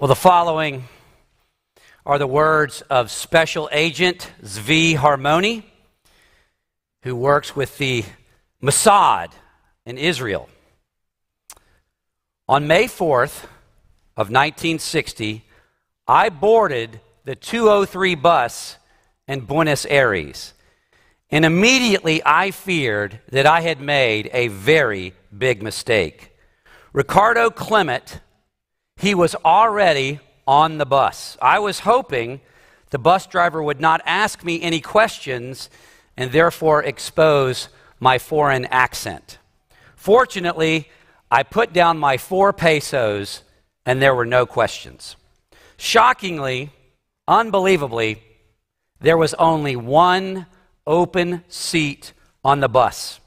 Well, the following are the words of Special Agent Zvi Aharoni, who works with the Mossad in Israel. On May 4th of 1960, I boarded the 203 bus in Buenos Aires, and immediately I feared that I had made a very big mistake. Ricardo Klement, he was already on the bus. I was hoping the bus driver would not ask me any questions and therefore expose my foreign accent. Fortunately, I put down my four pesos and there were no questions. Shockingly, unbelievably, there was only one open seat on the bus,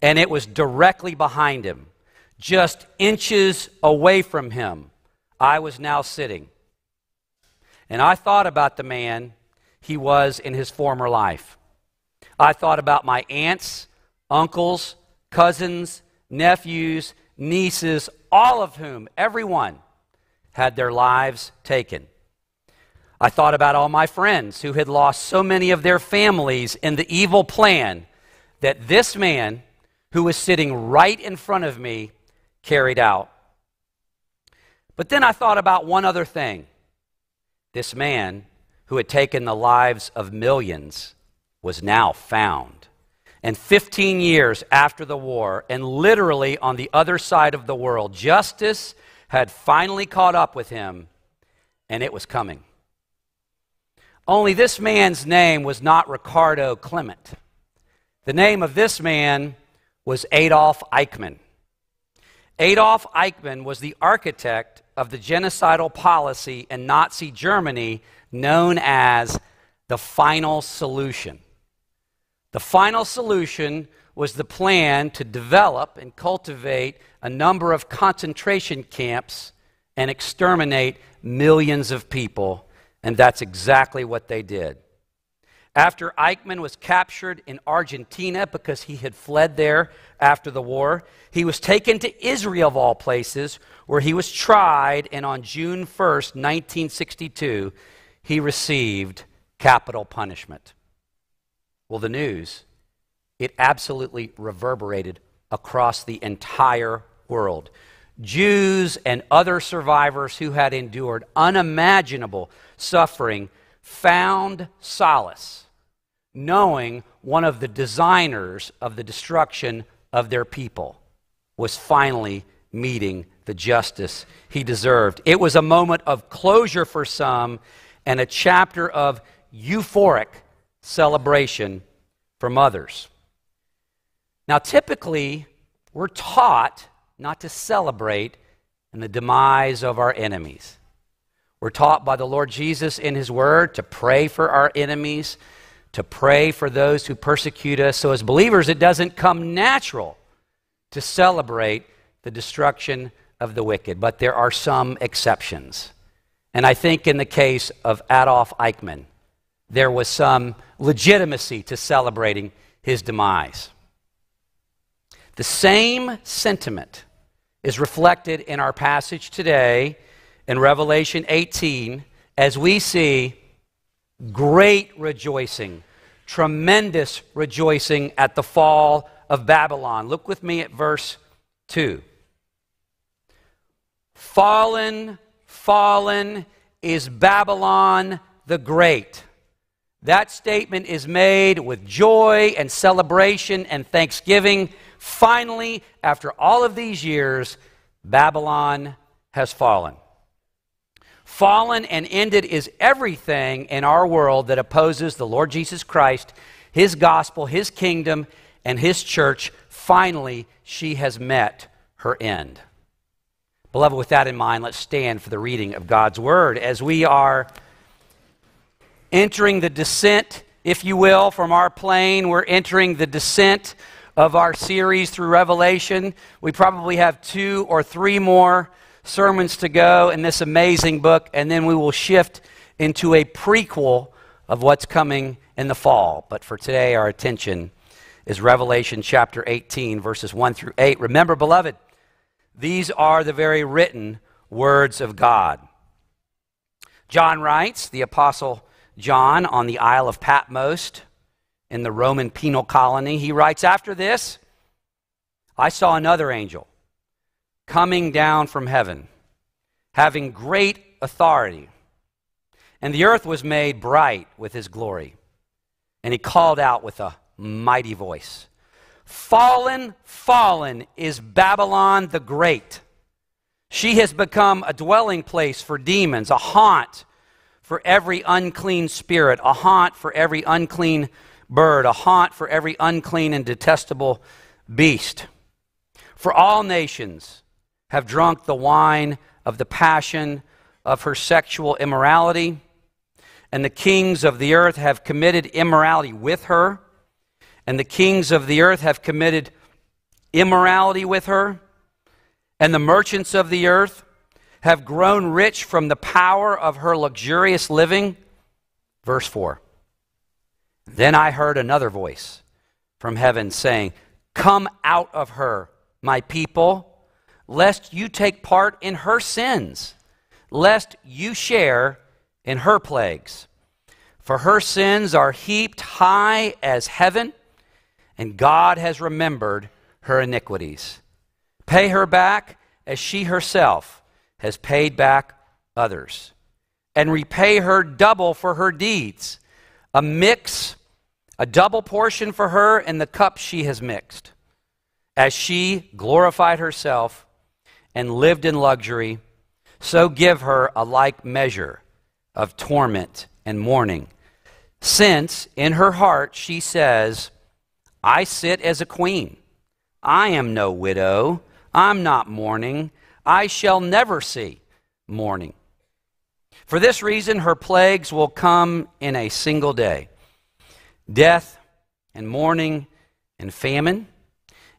and it was directly behind him, just inches away from him. I was now sitting. And I thought about the man he was in his former life. I thought about my aunts, uncles, cousins, nephews, nieces, all of whom, everyone, had their lives taken. I thought about all my friends who had lost so many of their families in the evil plan that this man, who was sitting right in front of me, carried out. But then I thought about one other thing. This man, who had taken the lives of millions, was now found. And 15 years after the war, and literally on the other side of the world, justice had finally caught up with him, and it was coming. Only this man's name was not Ricardo Klement. The name of this man was Adolf Eichmann. Adolf Eichmann was the architect of the genocidal policy in Nazi Germany known as the final solution. The final solution was the plan to develop and cultivate a number of concentration camps and exterminate millions of people, and that's exactly what they did. After Eichmann was captured in Argentina because he had fled there after the war, he was taken to Israel, of all places, where he was tried, and on June 1st, 1962, he received capital punishment. Well, the news, it absolutely reverberated across the entire world. Jews and other survivors who had endured unimaginable suffering found solace knowing one of the designers of the destruction of their people was finally meeting the justice he deserved. It was a moment of closure for some and a chapter of euphoric celebration from others. Now, typically, we're taught not to celebrate in the demise of our enemies. We're taught by the Lord Jesus in His Word to pray for our enemies, to pray for those who persecute us. So, as believers, it doesn't come natural to celebrate the destruction of the wicked, but there are some exceptions. And I think in the case of Adolf Eichmann, there was some legitimacy to celebrating his demise. The same sentiment is reflected in our passage today in Revelation 18 as we see great rejoicing, tremendous rejoicing at the fall of Babylon. Look with me at verse 2. Fallen, fallen is Babylon the Great. That statement is made with joy and celebration and thanksgiving. Finally, after all of these years, Babylon has fallen. Fallen and ended is everything in our world that opposes the Lord Jesus Christ, His gospel, His kingdom, and His church. Finally, she has met her end. Beloved, with that in mind, let's stand for the reading of God's word as we are entering the descent, if you will, from our plane. We're entering the descent of our series through Revelation. We probably have two or three more sermons to go in this amazing book, and then we will shift into a prequel of what's coming in the fall. But for today, our attention is Revelation chapter 18, verses 1 through 8. Remember, beloved, these are the very written words of God. John writes, the Apostle John on the Isle of Patmos in the Roman penal colony, he writes, After this, I saw another angel coming down from heaven, having great authority. And the earth was made bright with his glory. And he called out with a mighty voice Fallen, fallen is Babylon the Great. She has become a dwelling place for demons, a haunt for every unclean spirit, a haunt for every unclean bird, a haunt for every unclean and detestable beast. For all nations have drunk the wine of the passion of her sexual immorality, and the kings of the earth have committed immorality with her, and the kings of the earth have committed immorality with her, and the merchants of the earth have grown rich from the power of her luxurious living. Verse 4. Then I heard another voice from heaven saying, Come out of her, my people, lest you take part in her sins, lest you share in her plagues. For her sins are heaped high as heaven, and God has remembered her iniquities. Pay her back as she herself has paid back others, and repay her double for her deeds, a mix, a double portion for her in the cup she has mixed, as she glorified herself and lived in luxury. So give her a like measure of torment and mourning. Since in her heart she says, I sit as a queen. I am no widow. I'm not mourning. I shall never see mourning. For this reason, her plagues will come in a single day death and mourning and famine,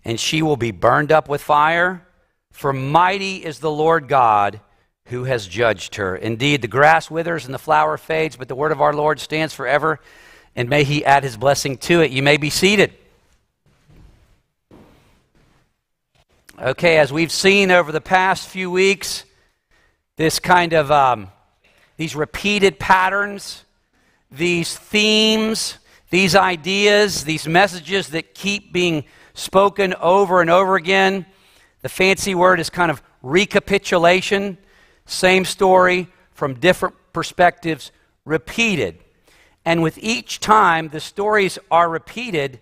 and she will be burned up with fire. For mighty is the Lord God who has judged her. Indeed, the grass withers and the flower fades, but the word of our Lord stands forever, and may he add his blessing to it. You may be seated. Okay, as we've seen over the past few weeks, this kind of um, these repeated patterns, these themes, these ideas, these messages that keep being spoken over and over again. The fancy word is kind of recapitulation. Same story from different perspectives, repeated. And with each time the stories are repeated,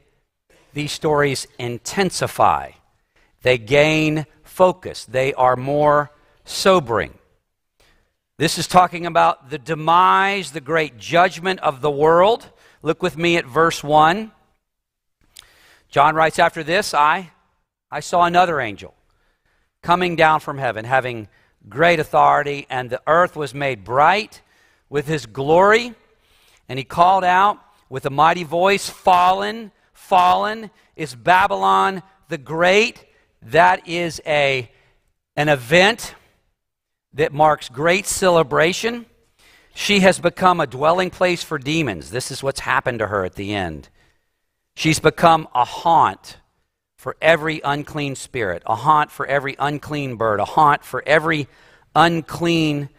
these stories intensify. They gain focus. They are more sobering. This is talking about the demise, the great judgment of the world. Look with me at verse 1. John writes after this, I I saw another angel coming down from heaven having great authority and the earth was made bright with his glory and he called out with a mighty voice, fallen, fallen is Babylon the great that is a, an event that marks great celebration. She has become a dwelling place for demons. This is what's happened to her at the end. She's become a haunt for every unclean spirit, a haunt for every unclean bird, a haunt for every unclean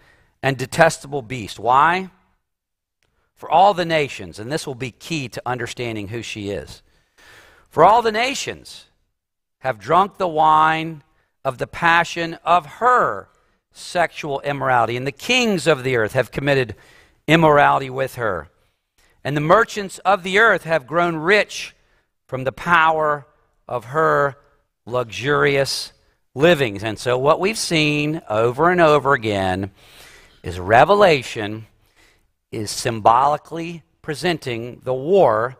and detestable beast. Why? For all the nations, and this will be key to understanding who she is. For all the nations have drunk the wine of the passion of her sexual immorality. And the kings of the earth have committed immorality with her. And the merchants of the earth have grown rich from the power of her luxurious livings. And so, what we've seen over and over again is Revelation is symbolically presenting the war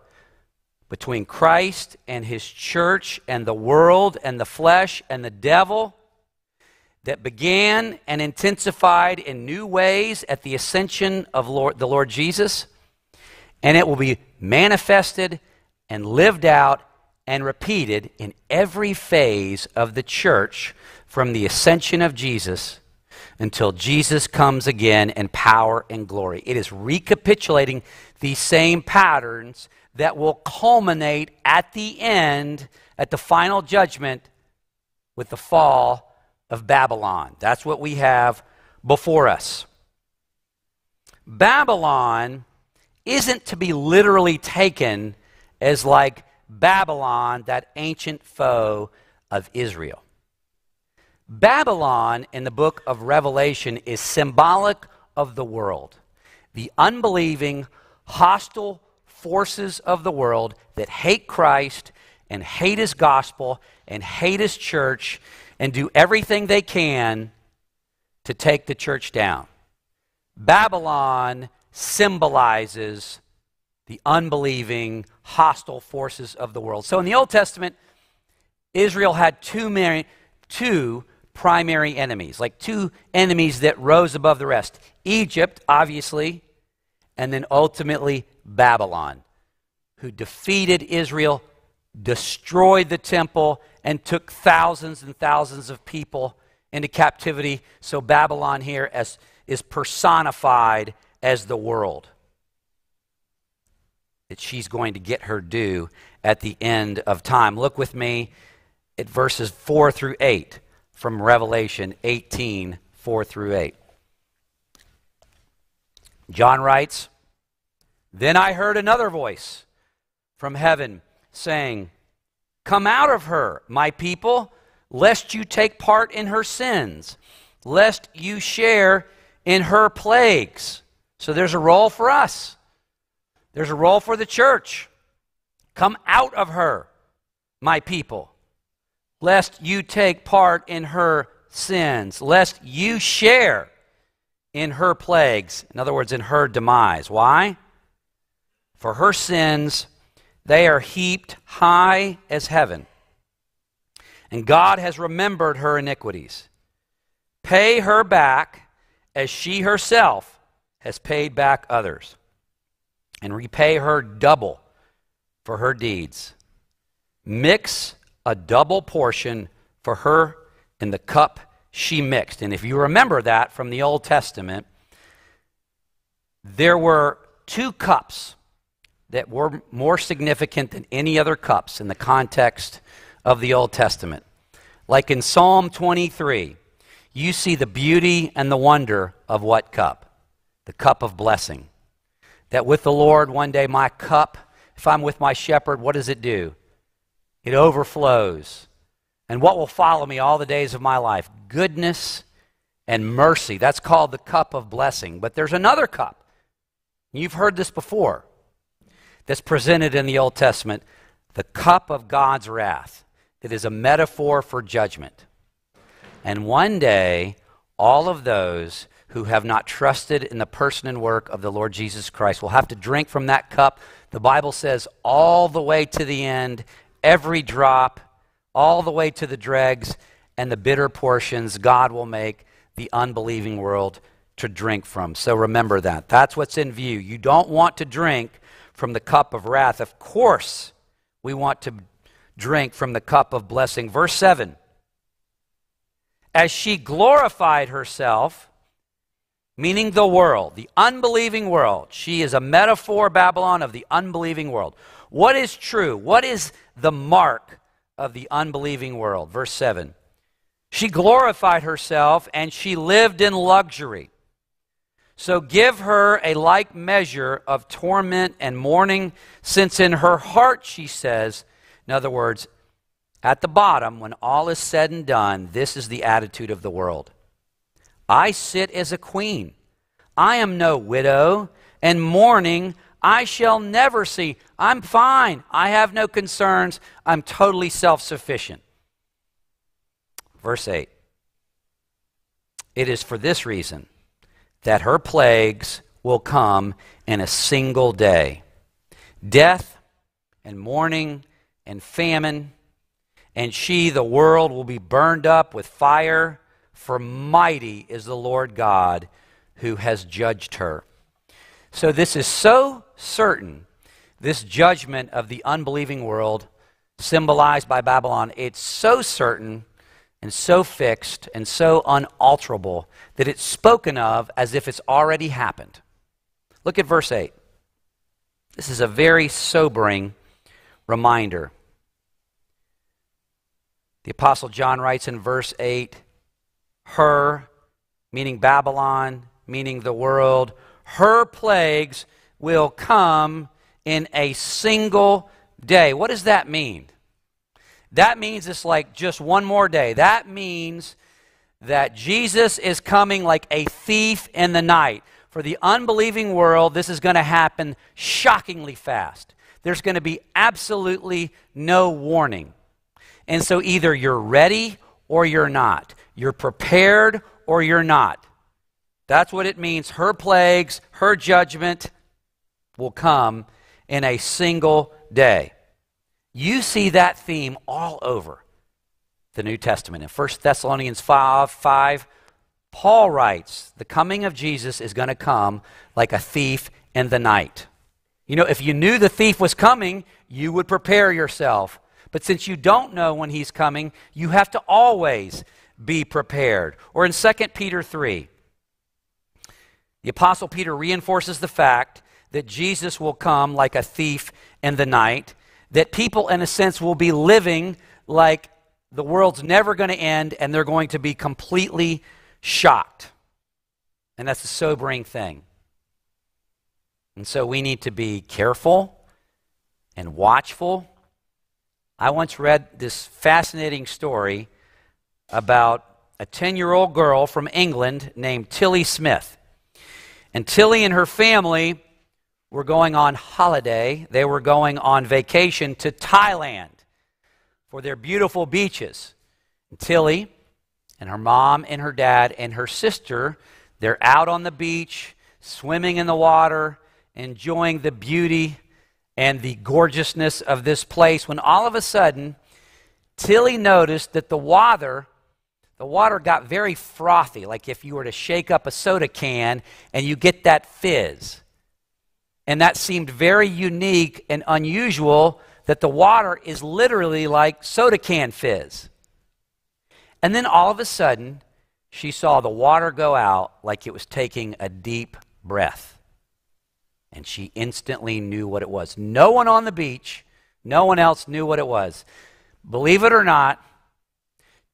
between Christ and his church and the world and the flesh and the devil that began and intensified in new ways at the ascension of Lord, the Lord Jesus, and it will be manifested and lived out and repeated in every phase of the church from the ascension of Jesus until Jesus comes again in power and glory. It is recapitulating these same patterns that will culminate at the end, at the final judgment, with the fall of Babylon. That's what we have before us. Babylon isn't to be literally taken as like Babylon, that ancient foe of Israel. Babylon in the book of Revelation is symbolic of the world, the unbelieving, hostile forces of the world that hate Christ and hate his gospel and hate his church and do everything they can to take the church down. Babylon symbolizes the unbelieving, hostile forces of the world. So in the Old Testament, Israel had two, many, two primary enemies, like two enemies that rose above the rest Egypt, obviously, and then ultimately Babylon, who defeated Israel, destroyed the temple, and took thousands and thousands of people into captivity. So Babylon here as, is personified as the world that she's going to get her due at the end of time. Look with me at verses 4 through 8 from Revelation 18 4 through 8. John writes, Then I heard another voice from heaven saying, Come out of her, my people, lest you take part in her sins, lest you share in her plagues. So there's a role for us. There's a role for the church. Come out of her, my people, lest you take part in her sins, lest you share in her plagues. In other words, in her demise. Why? For her sins, they are heaped high as heaven. And God has remembered her iniquities. Pay her back as she herself has paid back others, and repay her double for her deeds. Mix a double portion for her in the cup she mixed. And if you remember that from the Old Testament, there were two cups that were more significant than any other cups in the context of the Old Testament. Like in Psalm 23, you see the beauty and the wonder of what cup? The cup of blessing. That with the Lord, one day my cup, if I'm with my shepherd, what does it do? It overflows. And what will follow me all the days of my life? Goodness and mercy. That's called the cup of blessing. But there's another cup. You've heard this before. That's presented in the Old Testament the cup of God's wrath that is a metaphor for judgment. And one day, all of those who have not trusted in the person and work of the Lord Jesus Christ will have to drink from that cup. The Bible says, all the way to the end, every drop, all the way to the dregs, and the bitter portions God will make the unbelieving world to drink from. So remember that. That's what's in view. You don't want to drink from the cup of wrath. Of course, we want to drink from the cup of blessing. Verse 7 as she glorified herself, meaning the world, the unbelieving world. She is a metaphor, Babylon, of the unbelieving world. What is true? What is the mark of the unbelieving world? Verse 7. She glorified herself and she lived in luxury. So give her a like measure of torment and mourning, since in her heart, she says, in other words, at the bottom, when all is said and done, this is the attitude of the world I sit as a queen. I am no widow, and mourning I shall never see. I'm fine. I have no concerns. I'm totally self sufficient. Verse 8 It is for this reason that her plagues will come in a single day death and mourning and famine and she, the world, will be burned up with fire, for mighty is the Lord God who has judged her. So, this is so certain, this judgment of the unbelieving world, symbolized by Babylon, it's so certain and so fixed and so unalterable that it's spoken of as if it's already happened. Look at verse 8. This is a very sobering reminder. The Apostle John writes in verse 8 Her, meaning Babylon, meaning the world, her plagues will come in a single day. What does that mean? That means it's like just one more day. That means that Jesus is coming like a thief in the night. For the unbelieving world, this is going to happen shockingly fast. There's going to be absolutely no warning. And so either you're ready or you're not. You're prepared or you're not. That's what it means. Her plagues, her judgment will come in a single day. You see that theme all over the New Testament. In 1 Thessalonians 5, 5 Paul writes, the coming of Jesus is going to come like a thief in the night. You know, if you knew the thief was coming, you would prepare yourself. But since you don't know when he's coming, you have to always be prepared. Or in 2 Peter 3, the Apostle Peter reinforces the fact that Jesus will come like a thief in the night, that people, in a sense, will be living like the world's never going to end and they're going to be completely shocked. And that's a sobering thing. And so we need to be careful and watchful. I once read this fascinating story about a 10 year old girl from England named Tilly Smith. And Tilly and her family were going on holiday. They were going on vacation to Thailand for their beautiful beaches. And Tilly and her mom and her dad and her sister, they're out on the beach, swimming in the water, enjoying the beauty and the gorgeousness of this place when all of a sudden Tilly noticed that the water the water got very frothy, like if you were to shake up a soda can and you get that fizz. And that seemed very unique and unusual that the water is literally like soda can fizz. And then all of a sudden, she saw the water go out like it was taking a deep breath. And she instantly knew what it was. No one on the beach, no one else knew what it was. Believe it or not,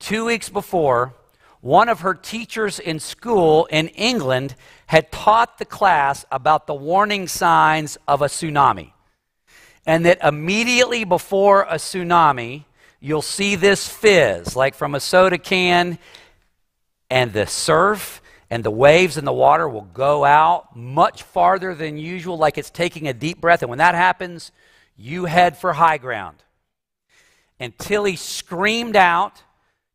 Two weeks before, one of her teachers in school in England had taught the class about the warning signs of a tsunami. And that immediately before a tsunami, you'll see this fizz, like from a soda can, and the surf and the waves in the water will go out much farther than usual, like it's taking a deep breath. And when that happens, you head for high ground. And Tilly screamed out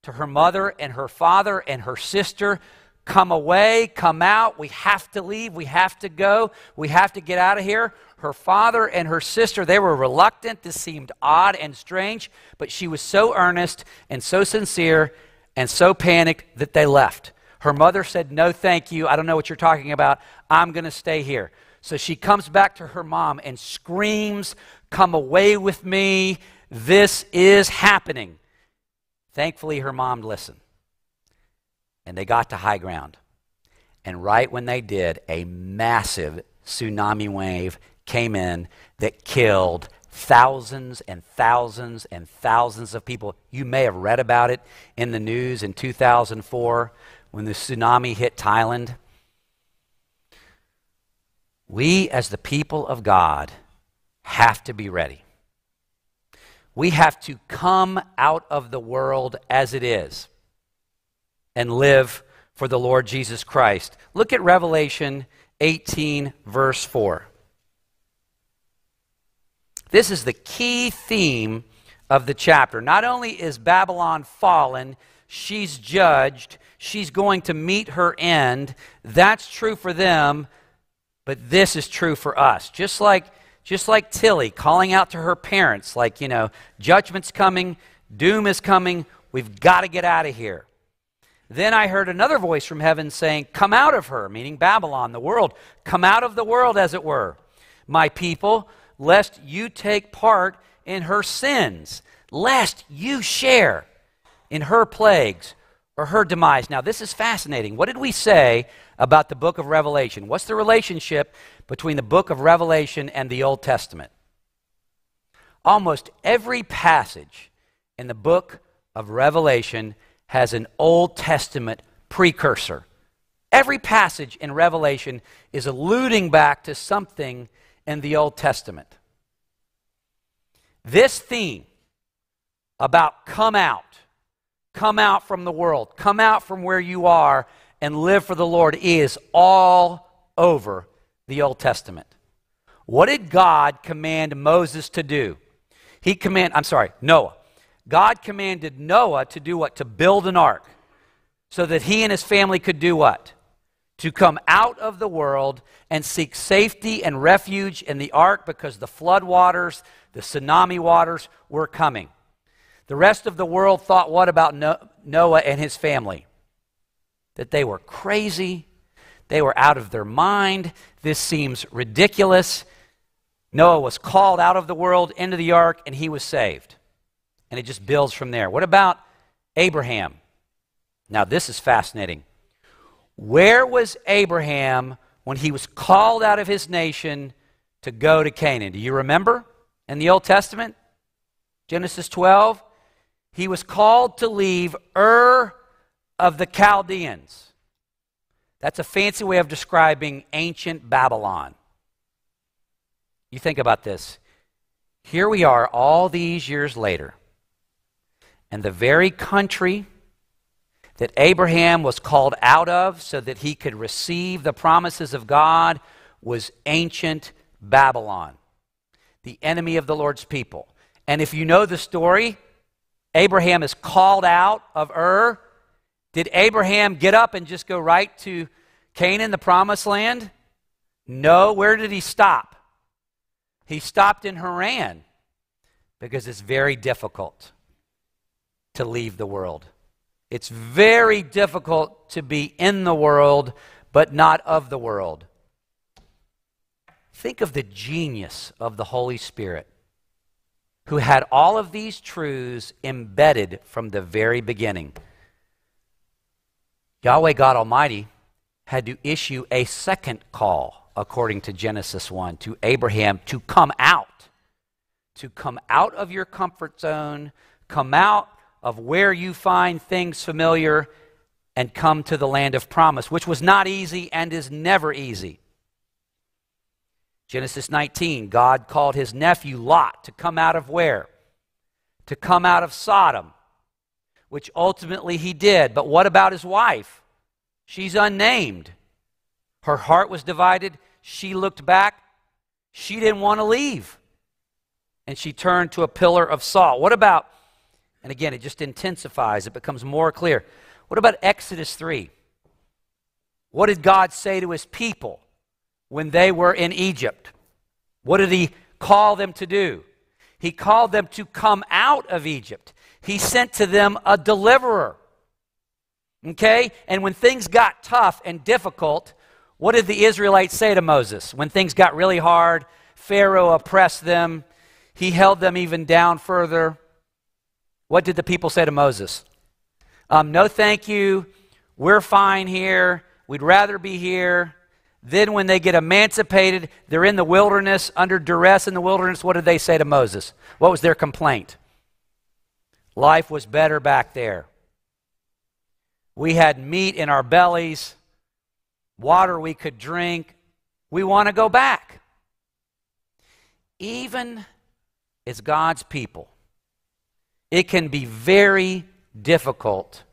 to her mother and her father and her sister come away, come out. We have to leave. We have to go. We have to get out of here. Her father and her sister, they were reluctant. This seemed odd and strange, but she was so earnest and so sincere and so panicked that they left. Her mother said, No, thank you. I don't know what you're talking about. I'm going to stay here. So she comes back to her mom and screams, Come away with me. This is happening. Thankfully, her mom listened. And they got to high ground. And right when they did, a massive tsunami wave came in that killed thousands and thousands and thousands of people. You may have read about it in the news in 2004 when the tsunami hit Thailand. We, as the people of God, have to be ready. We have to come out of the world as it is and live for the Lord Jesus Christ. Look at Revelation 18, verse 4. This is the key theme of the chapter. Not only is Babylon fallen, she's judged, she's going to meet her end. That's true for them, but this is true for us. Just like just like Tilly calling out to her parents, like, you know, judgment's coming, doom is coming, we've got to get out of here. Then I heard another voice from heaven saying, Come out of her, meaning Babylon, the world. Come out of the world, as it were, my people, lest you take part in her sins, lest you share in her plagues or her demise. Now, this is fascinating. What did we say about the book of Revelation? What's the relationship between the book of Revelation and the Old Testament? Almost every passage in the book of Revelation has an Old Testament precursor Every passage in Revelation is alluding back to something in the Old Testament. This theme about come out, come out from the world, come out from where you are and live for the Lord is all over the Old Testament. What did God command Moses to do? He command I'm sorry, Noah. God commanded Noah to do what? To build an ark so that he and his family could do what? To come out of the world and seek safety and refuge in the ark because the flood waters, the tsunami waters were coming. The rest of the world thought what about Noah and his family? That they were crazy, they were out of their mind, this seems ridiculous. Noah was called out of the world into the ark and he was saved. And it just builds from there. What about Abraham? Now, this is fascinating. Where was Abraham when he was called out of his nation to go to Canaan? Do you remember in the Old Testament? Genesis 12. He was called to leave Ur of the Chaldeans. That's a fancy way of describing ancient Babylon. You think about this. Here we are all these years later, and the very country that Abraham was called out of so that he could receive the promises of God was ancient Babylon, the enemy of the Lord's people. And if you know the story, Abraham is called out of Ur. Did Abraham get up and just go right to Canaan, the promised land? No. Where did he stop? He stopped in Haran because it's very difficult to leave the world. It's very difficult to be in the world, but not of the world. Think of the genius of the Holy Spirit, who had all of these truths embedded from the very beginning. Yahweh God Almighty had to issue a second call, according to Genesis 1, to Abraham to come out, to come out of your comfort zone, come out of where you find things familiar and come to the land of promise, which was not easy and is never easy. Genesis 19, God called his nephew Lot to come out of where? To come out of Sodom, which ultimately he did. But what about his wife? She's unnamed. Her heart was divided. She looked back. She didn't want to leave. And she turned to a pillar of salt. What about and again, it just intensifies, it becomes more clear. What about Exodus 3? What did God say to his people when they were in Egypt? What did he call them to do? He called them to come out of Egypt. He sent to them a deliverer. Okay? And when things got tough and difficult, what did the Israelites say to Moses? When things got really hard, Pharaoh oppressed them, he held them even down further. What did the people say to Moses? Um, no, thank you. We're fine here. We'd rather be here. Then, when they get emancipated, they're in the wilderness, under duress in the wilderness. What did they say to Moses? What was their complaint? Life was better back there. We had meat in our bellies, water we could drink. We want to go back. Even as God's people, it can be very difficult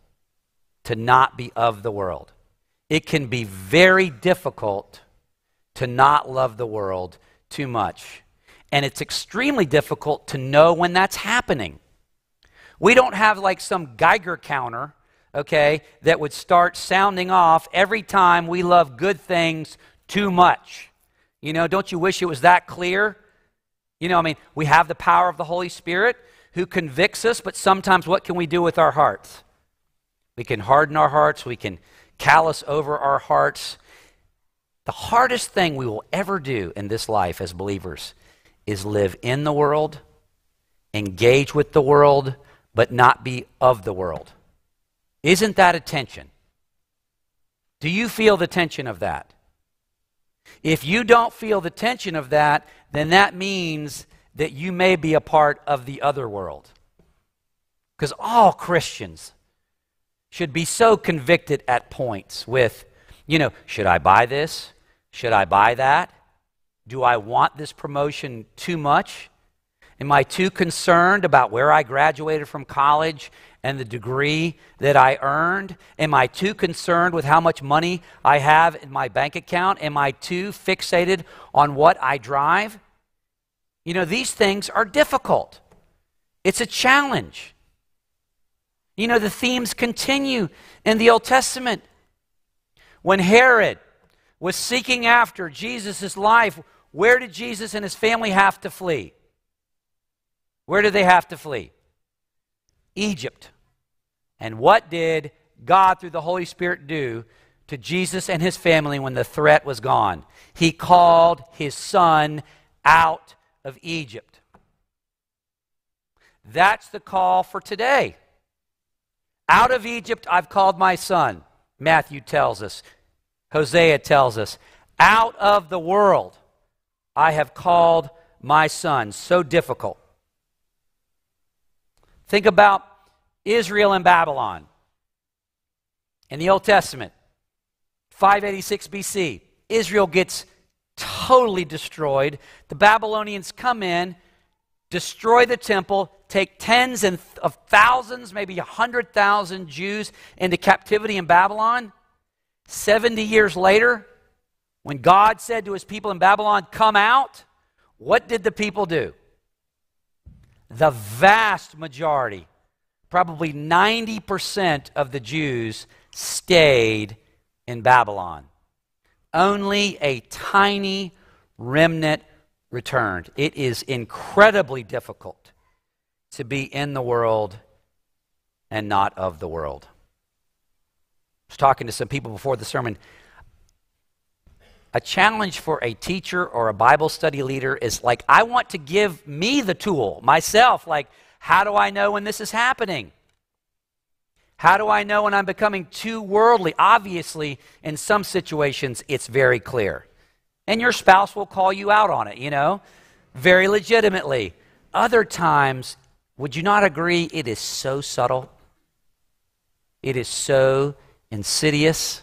to not be of the world. It can be very difficult to not love the world too much. And it's extremely difficult to know when that's happening. We don't have like some Geiger counter, okay, that would start sounding off every time we love good things too much. You know, don't you wish it was that clear? You know, I mean, we have the power of the Holy Spirit who convicts us, but sometimes what can we do with our hearts? We can harden our hearts, we can callous over our hearts. The hardest thing we will ever do in this life as believers is live in the world, engage with the world, but not be of the world. Isn't that a tension? Do you feel the tension of that? If you don't feel the tension of that, then that means that you may be a part of the other world. Because all Christians should be so convicted at points with You know, should I buy this? Should I buy that? Do I want this promotion too much? Am I too concerned about where I graduated from college and the degree that I earned? Am I too concerned with how much money I have in my bank account? Am I too fixated on what I drive? You know, these things are difficult. It's a challenge. You know, the themes continue in the Old Testament. When Herod was seeking after Jesus' life, where did Jesus and his family have to flee? Where did they have to flee? Egypt. And what did God, through the Holy Spirit, do to Jesus and his family when the threat was gone? He called his son out of Egypt. That's the call for today. Out of Egypt, I've called my son, Matthew tells us. Hosea tells us. Out of the world, I have called my son. So difficult. Think about Israel and Babylon in the Old Testament, 586 BC. Israel gets totally destroyed. The Babylonians come in, destroy the temple, take tens and of thousands, maybe 100,000 Jews into captivity in Babylon. 70 years later, when God said to his people in Babylon, Come out, what did the people do? the vast majority, probably 90% of the Jews, stayed in Babylon. Only a tiny remnant returned. It is incredibly difficult to be in the world and not of the world. I was talking to some people before the sermon a challenge for a teacher or a Bible study leader is like, I want to give me the tool myself. Like, how do I know when this is happening? How do I know when I'm becoming too worldly? Obviously, in some situations, it's very clear. And your spouse will call you out on it, you know, very legitimately. Other times, would you not agree, it is so subtle? It is so insidious.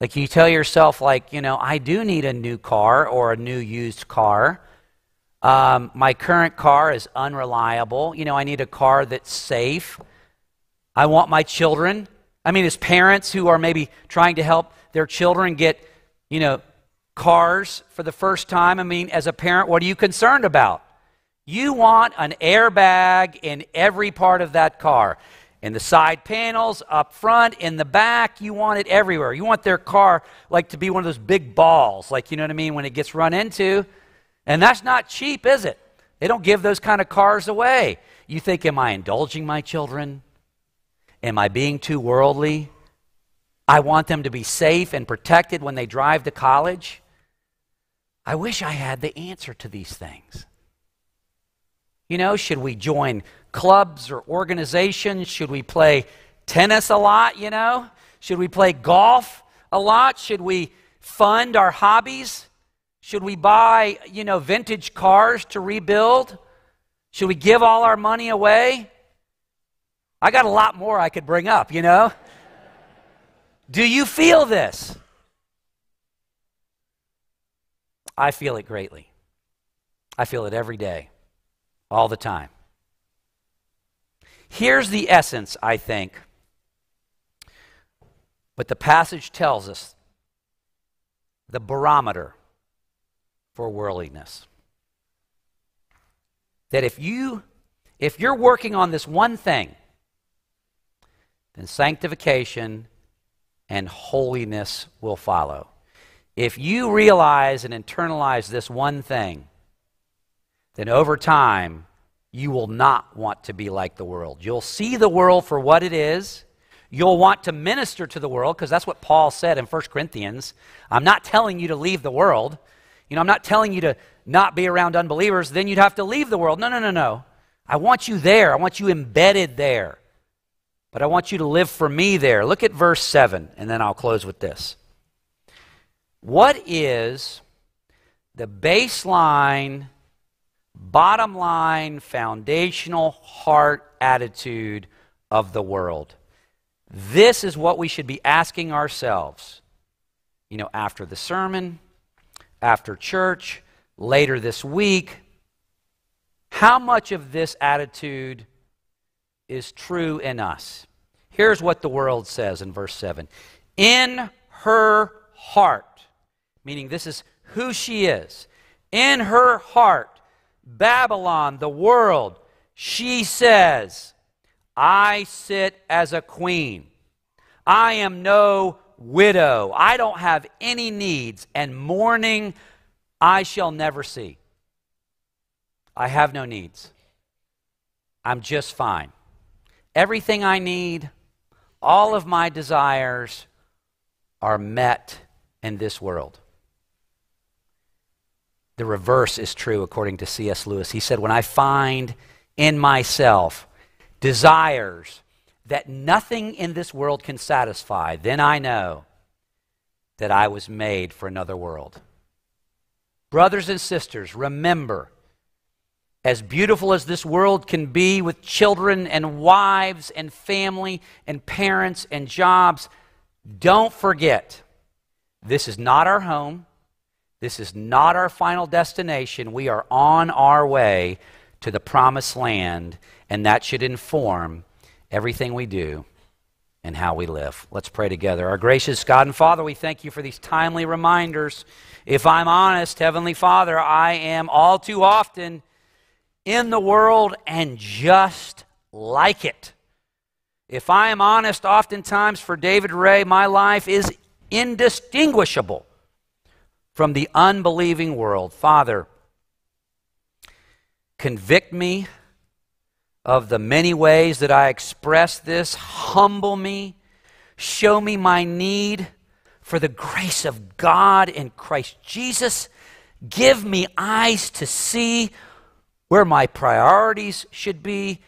Like you tell yourself, like, you know, I do need a new car or a new used car. Um, my current car is unreliable. You know, I need a car that's safe. I want my children. I mean, as parents who are maybe trying to help their children get, you know, cars for the first time, I mean, as a parent, what are you concerned about? You want an airbag in every part of that car in the side panels, up front, in the back. You want it everywhere. You want their car like to be one of those big balls, like you know what I mean, when it gets run into. And that's not cheap, is it? They don't give those kind of cars away. You think, am I indulging my children? Am I being too worldly? I want them to be safe and protected when they drive to college. I wish I had the answer to these things. You know, should we join clubs or organizations? Should we play tennis a lot, you know? Should we play golf a lot? Should we fund our hobbies? Should we buy, you know, vintage cars to rebuild? Should we give all our money away? I got a lot more I could bring up, you know? Do you feel this? I feel it greatly. I feel it every day all the time. Here's the essence, I think. But the passage tells us the barometer for worldliness. That if you if you're working on this one thing, then sanctification and holiness will follow. If you realize and internalize this one thing, then over time, you will not want to be like the world. You'll see the world for what it is. You'll want to minister to the world because that's what Paul said in 1 Corinthians. I'm not telling you to leave the world. You know, I'm not telling you to not be around unbelievers, then you'd have to leave the world. No, no, no, no. I want you there. I want you embedded there. But I want you to live for me there. Look at verse 7, and then I'll close with this. What is the baseline bottom line, foundational heart attitude of the world. This is what we should be asking ourselves you know, after the sermon, after church, later this week. How much of this attitude is true in us? Here's what the world says in verse 7 In her heart, meaning this is who she is, in her heart, Babylon, the world, she says, I sit as a queen. I am no widow. I don't have any needs, and mourning I shall never see. I have no needs. I'm just fine. Everything I need, all of my desires are met in this world. The reverse is true according to C.S. Lewis. He said, When I find in myself desires that nothing in this world can satisfy, then I know that I was made for another world. Brothers and sisters, remember, as beautiful as this world can be with children and wives and family and parents and jobs, don't forget this is not our home. This is not our final destination. We are on our way to the promised land, and that should inform everything we do and how we live. Let's pray together. Our gracious God and Father, we thank you for these timely reminders. If I'm honest, Heavenly Father, I am all too often in the world and just like it. If I am honest, oftentimes for David Ray, my life is indistinguishable from the unbelieving world. Father, convict me of the many ways that I express this. Humble me. Show me my need for the grace of God in Christ Jesus. Give me eyes to see where my priorities should be.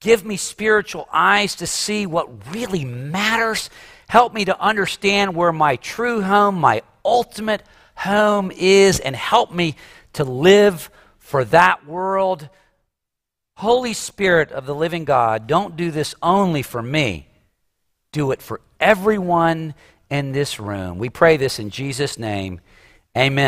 Give me spiritual eyes to see what really matters. Help me to understand where my true home, my ultimate home is, and help me to live for that world Holy Spirit of the living God, don't do this only for me. Do it for everyone in this room. We pray this in Jesus' name. Amen.